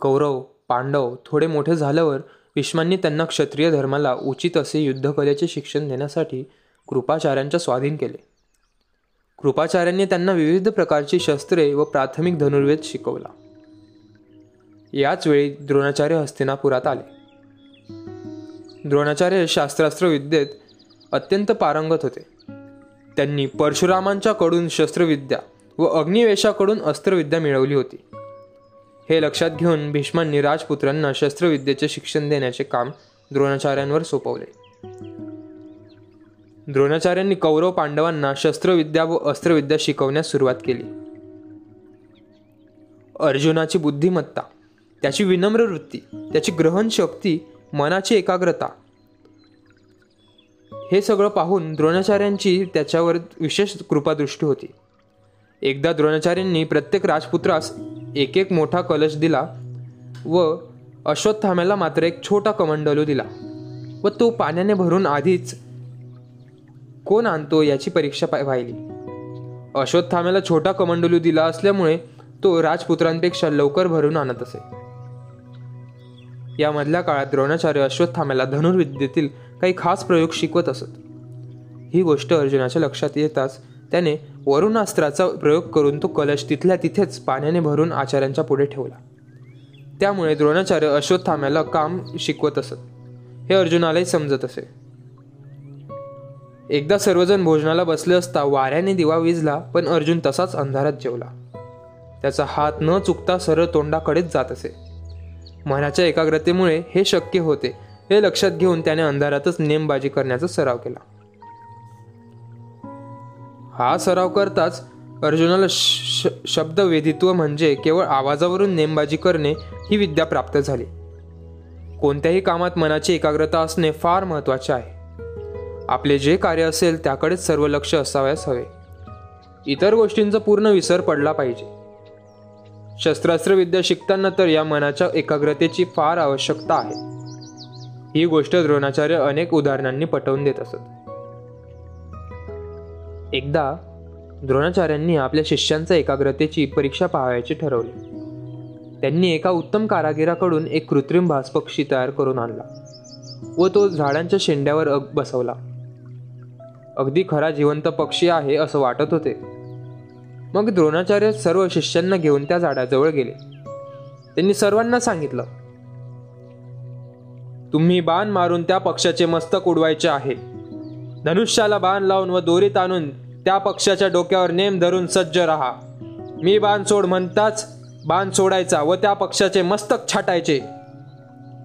कौरव पांडव थोडे मोठे झाल्यावर भीष्मांनी त्यांना क्षत्रिय धर्माला उचित असे युद्धकलेचे शिक्षण देण्यासाठी कृपाचार्यांच्या स्वाधीन केले. कृपाचार्यांनी त्यांना विविध प्रकारची शस्त्रे व प्राथमिक धनुर्वेद शिकवला. याच वेळी द्रोणाचार्य हस्तिनापुरात आले. द्रोणाचार्य शास्त्रास्त्र विद्येत अत्यंत पारंगत होते. त्यांनी परशुरामांच्याकडून शस्त्रविद्या व अग्निवेशाकडून अस्त्रविद्या मिळवली होती. हे लक्षात घेऊन भीष्मांनी राजपुत्रांना शस्त्रविद्येचे शिक्षण देण्याचे काम द्रोणाचार्यांवर सोपवले. द्रोणाचार्यांनी कौरव पांडवांना शस्त्रविद्या व अस्त्रविद्या शिकवण्यास सुरुवात केली. अर्जुनाची बुद्धिमत्ता त्याची विनम्र वृत्ती त्याची ग्रहणशक्ती मनाची एकाग्रता हे सगळं पाहून द्रोणाचार्यांची त्याच्यावर विशेष कृपादृष्टी होती. एकदा द्रोणाचार्यांनी प्रत्येक राजपुत्रास एक एक मोठा कलश दिला व अश्वत्थाम्याला मात्र एक छोटा कमंडलू दिला. व तो पाण्याने भरून आधीच कोण आणतो याची परीक्षा पाहिली. अश्वत्थाम्याला छोटा कमंडलू दिला असल्यामुळे तो राजपुत्रांपेक्षा लवकर भरून आणत असे. यामधल्या काळात द्रोणाचार्य अश्वत्थाम्याला धनुर्विद्येतील काही खास प्रयोग शिकवत असत. ही गोष्ट अर्जुनाच्या लक्षात येताच त्याने वरुणास्त्राचा प्रयोग करून तो कलश तिथल्या तिथेच पाण्याने भरून आचार्यांच्या पुढे ठेवला. त्यामुळे द्रोणाचार्य अश्वत्थाम्याला काम शिकवत असत. हे अर्जुनालाही समजत असे. एकदा सर्वजण भोजनाला बसले असता वाऱ्याने दिवा विजला पण अर्जुन तसाच अंधारात जेवला. त्याचा हात न चुकता सरळ तोंडाकडेच जात असे. मनाच्या एकाग्रतेमुळे हे शक्य होते हे लक्षात घेऊन त्याने अंधारातच नेमबाजी करण्याचा सराव केला. हा सराव करताच अर्जुनाला श शब्द वेधित्व म्हणजे केवळ आवाजावरून नेमबाजी करणे ही विद्या प्राप्त झाली. कोणत्याही कामात मनाची एकाग्रता असणे फार महत्त्वाचे आहे. आपले जे कार्य असेल त्याकडेच सर्व लक्ष असावयास हवे. इतर गोष्टींचा पूर्ण विसर पडला पाहिजे. शस्त्रास्त्रविद्या शिकताना तर या मनाच्या एकाग्रतेची फार आवश्यकता आहे. ही गोष्ट द्रोणाचार्य अनेक उदाहरणांनी पटवून देत असत. एकदा द्रोणाचार्यांनी आपल्या शिष्यांच्या एकाग्रतेची परीक्षा पाहायची ठरवली. त्यांनी एका उत्तम कारागिराकडून एक कृत्रिम भासपक्षी तयार करून आणला व तो झाडांच्या शेंड्यावर अग बसवला. अगदी खरा जिवंत पक्षी आहे असं वाटत होते. मग द्रोणाचार्य सर्व शिष्यांना घेऊन त्या झाडाजवळ गेले. त्यांनी सर्वांना सांगितलं तुम्ही बाण मारून त्या पक्षाचे मस्तक उडवायचे आहे. धनुष्याला बाण लावून व दोरीत आणून त्या पक्षाच्या डोक्यावर नेम धरून सज्ज राहा. मी बाण सोड म्हणताच बाण सोडायचा व त्या पक्षाचे मस्तक छाटायचे.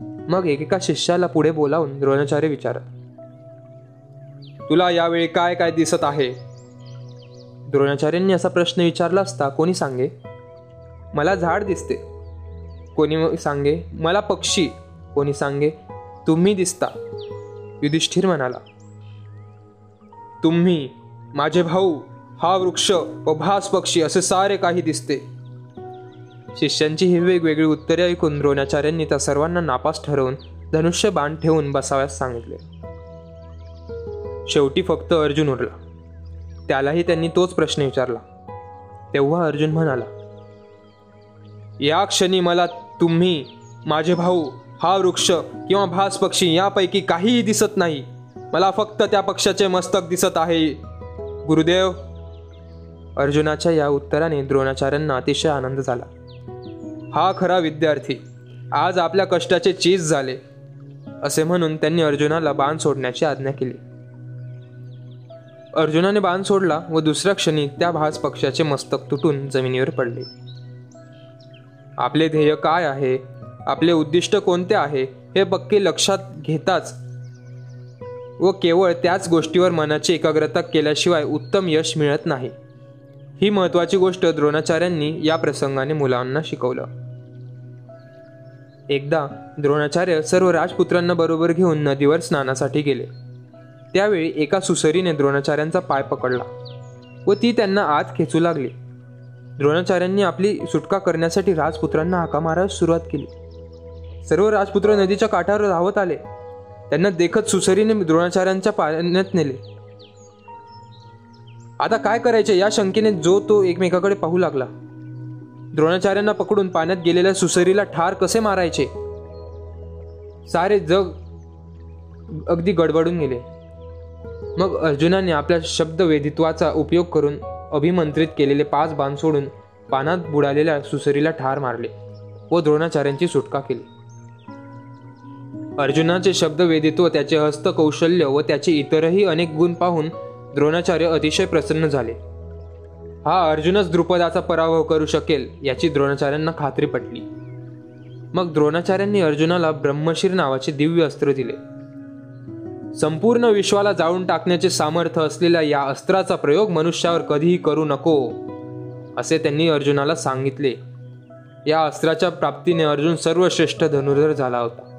मग एकेका शिष्याला पुढे बोलावून द्रोणाचार्य विचारत तुला यावेळी काय काय दिसत आहे? द्रोणाचार्यांनी असा प्रश्न विचारला असता कोणी सांगे? मला झाड दिसते. कोणी सांगे? मला पक्षी. कोणी सांगे? तुम्ही दिसता. युधिष्ठिर म्हणाला तुम्ही माझे भाऊ हा वृक्ष व भास पक्षी असे सारे काही दिसते. शिष्यांची ही वेगवेगळी उत्तरे ऐकून द्रोणाचार्यांनी त्या सर्वांना नापास ठरवून धनुष्य बाण ठेवून बसाव्यास सांगितले. शेवटी फक्त अर्जुन उरला. त्यालाही त्यांनी तोच प्रश्न विचारला. तेव्हा अर्जुन म्हणाला या क्षणी मला तुम्ही माझे भाऊ हा वृक्ष किंवा भास पक्षी यापैकी काहीही दिसत नाही. मला फक्त त्या पक्षाचे मस्तक दिसत आहे. गुरुदेव अर्जुनाच्या या उत्तराने द्रोणाचार्यांना अतिशय आनंद झाला. हा खरा विद्यार्थी आज आपल्या कष्टाचे चीज झाले असे म्हणून त्यांनी अर्जुनाला बाण सोडण्याची आज्ञा केली. अर्जुनाने बाण सोडला व दुसऱ्या क्षणी त्या भास पक्षाचे मस्तक तुटून जमिनीवर पडले. आपले ध्येय काय आहे? आपले उद्दिष्ट कोणते आहे? हे पक्के लक्षात घेताच व केवळ त्याच गोष्टीवर मनाची एकाग्रता केल्याशिवाय उत्तम यश मिळत नाही. ही महत्वाची गोष्ट द्रोणाचार्यांनी या प्रसंगाने मुलांना शिकवलं. एकदा द्रोणाचार्य सर्व राजपुत्रांना बरोबर घेऊन नदीवर स्नानासाठी गेले. त्यावेळी एका सुसरीने द्रोणाचार्यांचा पाय पकडला व ती त्यांना आत खेचू लागली. द्रोणाचार्यांनी आपली सुटका करण्यासाठी राजपुत्रांना हाका मारायला सुरुवात केली. सर्व राजपुत्र नदीच्या काठावर धावत आले. त्यांना देखत सुसरीने द्रोणाचार्यांच्या पाण्यात नेले. आता काय करायचे या शंकेने जो तो एकमेकाकडे पाहू लागला. द्रोणाचार्यांना पकडून पाण्यात गेलेल्या सुसरीला ठार कसे मारायचे? सारे जग अगदी गडबडून गेले. मग अर्जुनाने आपल्या शब्दवेधित्वाचा उपयोग करून अभिमंत्रित केलेले पाच बाण सोडून पानात बुडालेल्या सुसरीला ठार मारले व द्रोणाचार्यांची सुटका केली. अर्जुनाचे शब्दवेदित्व त्याचे हस्तकौशल्य व त्याचे इतरही अनेक गुण पाहून द्रोणाचार्य अतिशय प्रसन्न झाले. हा अर्जुनच द्रुपदाचा पराभव करू शकेल याची द्रोणाचार्यांना खात्री पटली. मग द्रोणाचार्यांनी अर्जुनाला ब्रह्मशीर नावाचे दिव्य अस्त्र दिले. संपूर्ण विश्वाला जाळून टाकण्याचे सामर्थ्य असलेल्या या अस्त्राचा प्रयोग मनुष्यावर कधीही करू नको असे त्यांनी अर्जुनाला सांगितले. या अस्त्राच्या प्राप्तीने अर्जुन सर्वश्रेष्ठ धनुर्धर झाला होता.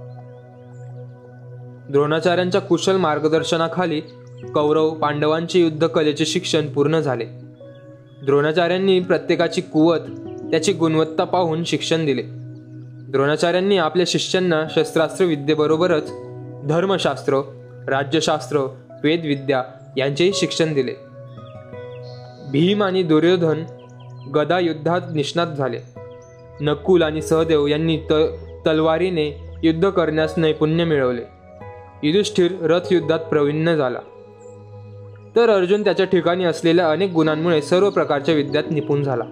द्रोणाचार्यांच्या कुशल मार्गदर्शनाखाली कौरव पांडवांचे युद्धकलेचे शिक्षण पूर्ण झाले. द्रोणाचार्यांनी प्रत्येकाची कुवत त्याची गुणवत्ता पाहून शिक्षण दिले. द्रोणाचार्यांनी आपल्या शिष्यांना शस्त्रास्त्र विद्येबरोबरच धर्मशास्त्र राज्यशास्त्र वेदविद्या यांचेही शिक्षण दिले. भीम आणि दुर्योधन गदा युद्धात निष्णात झाले. नकुल आणि सहदेव यांनी त तलवारीने युद्ध करण्यास नैपुण्य मिळवले. युधिष्ठिर रथयुद्धात प्रवीण्य झाला. तर अर्जुन त्याच्या ठिकाणी असलेल्या अनेक गुणांमुळे सर्व प्रकारच्या विद्यात निपुण झाला.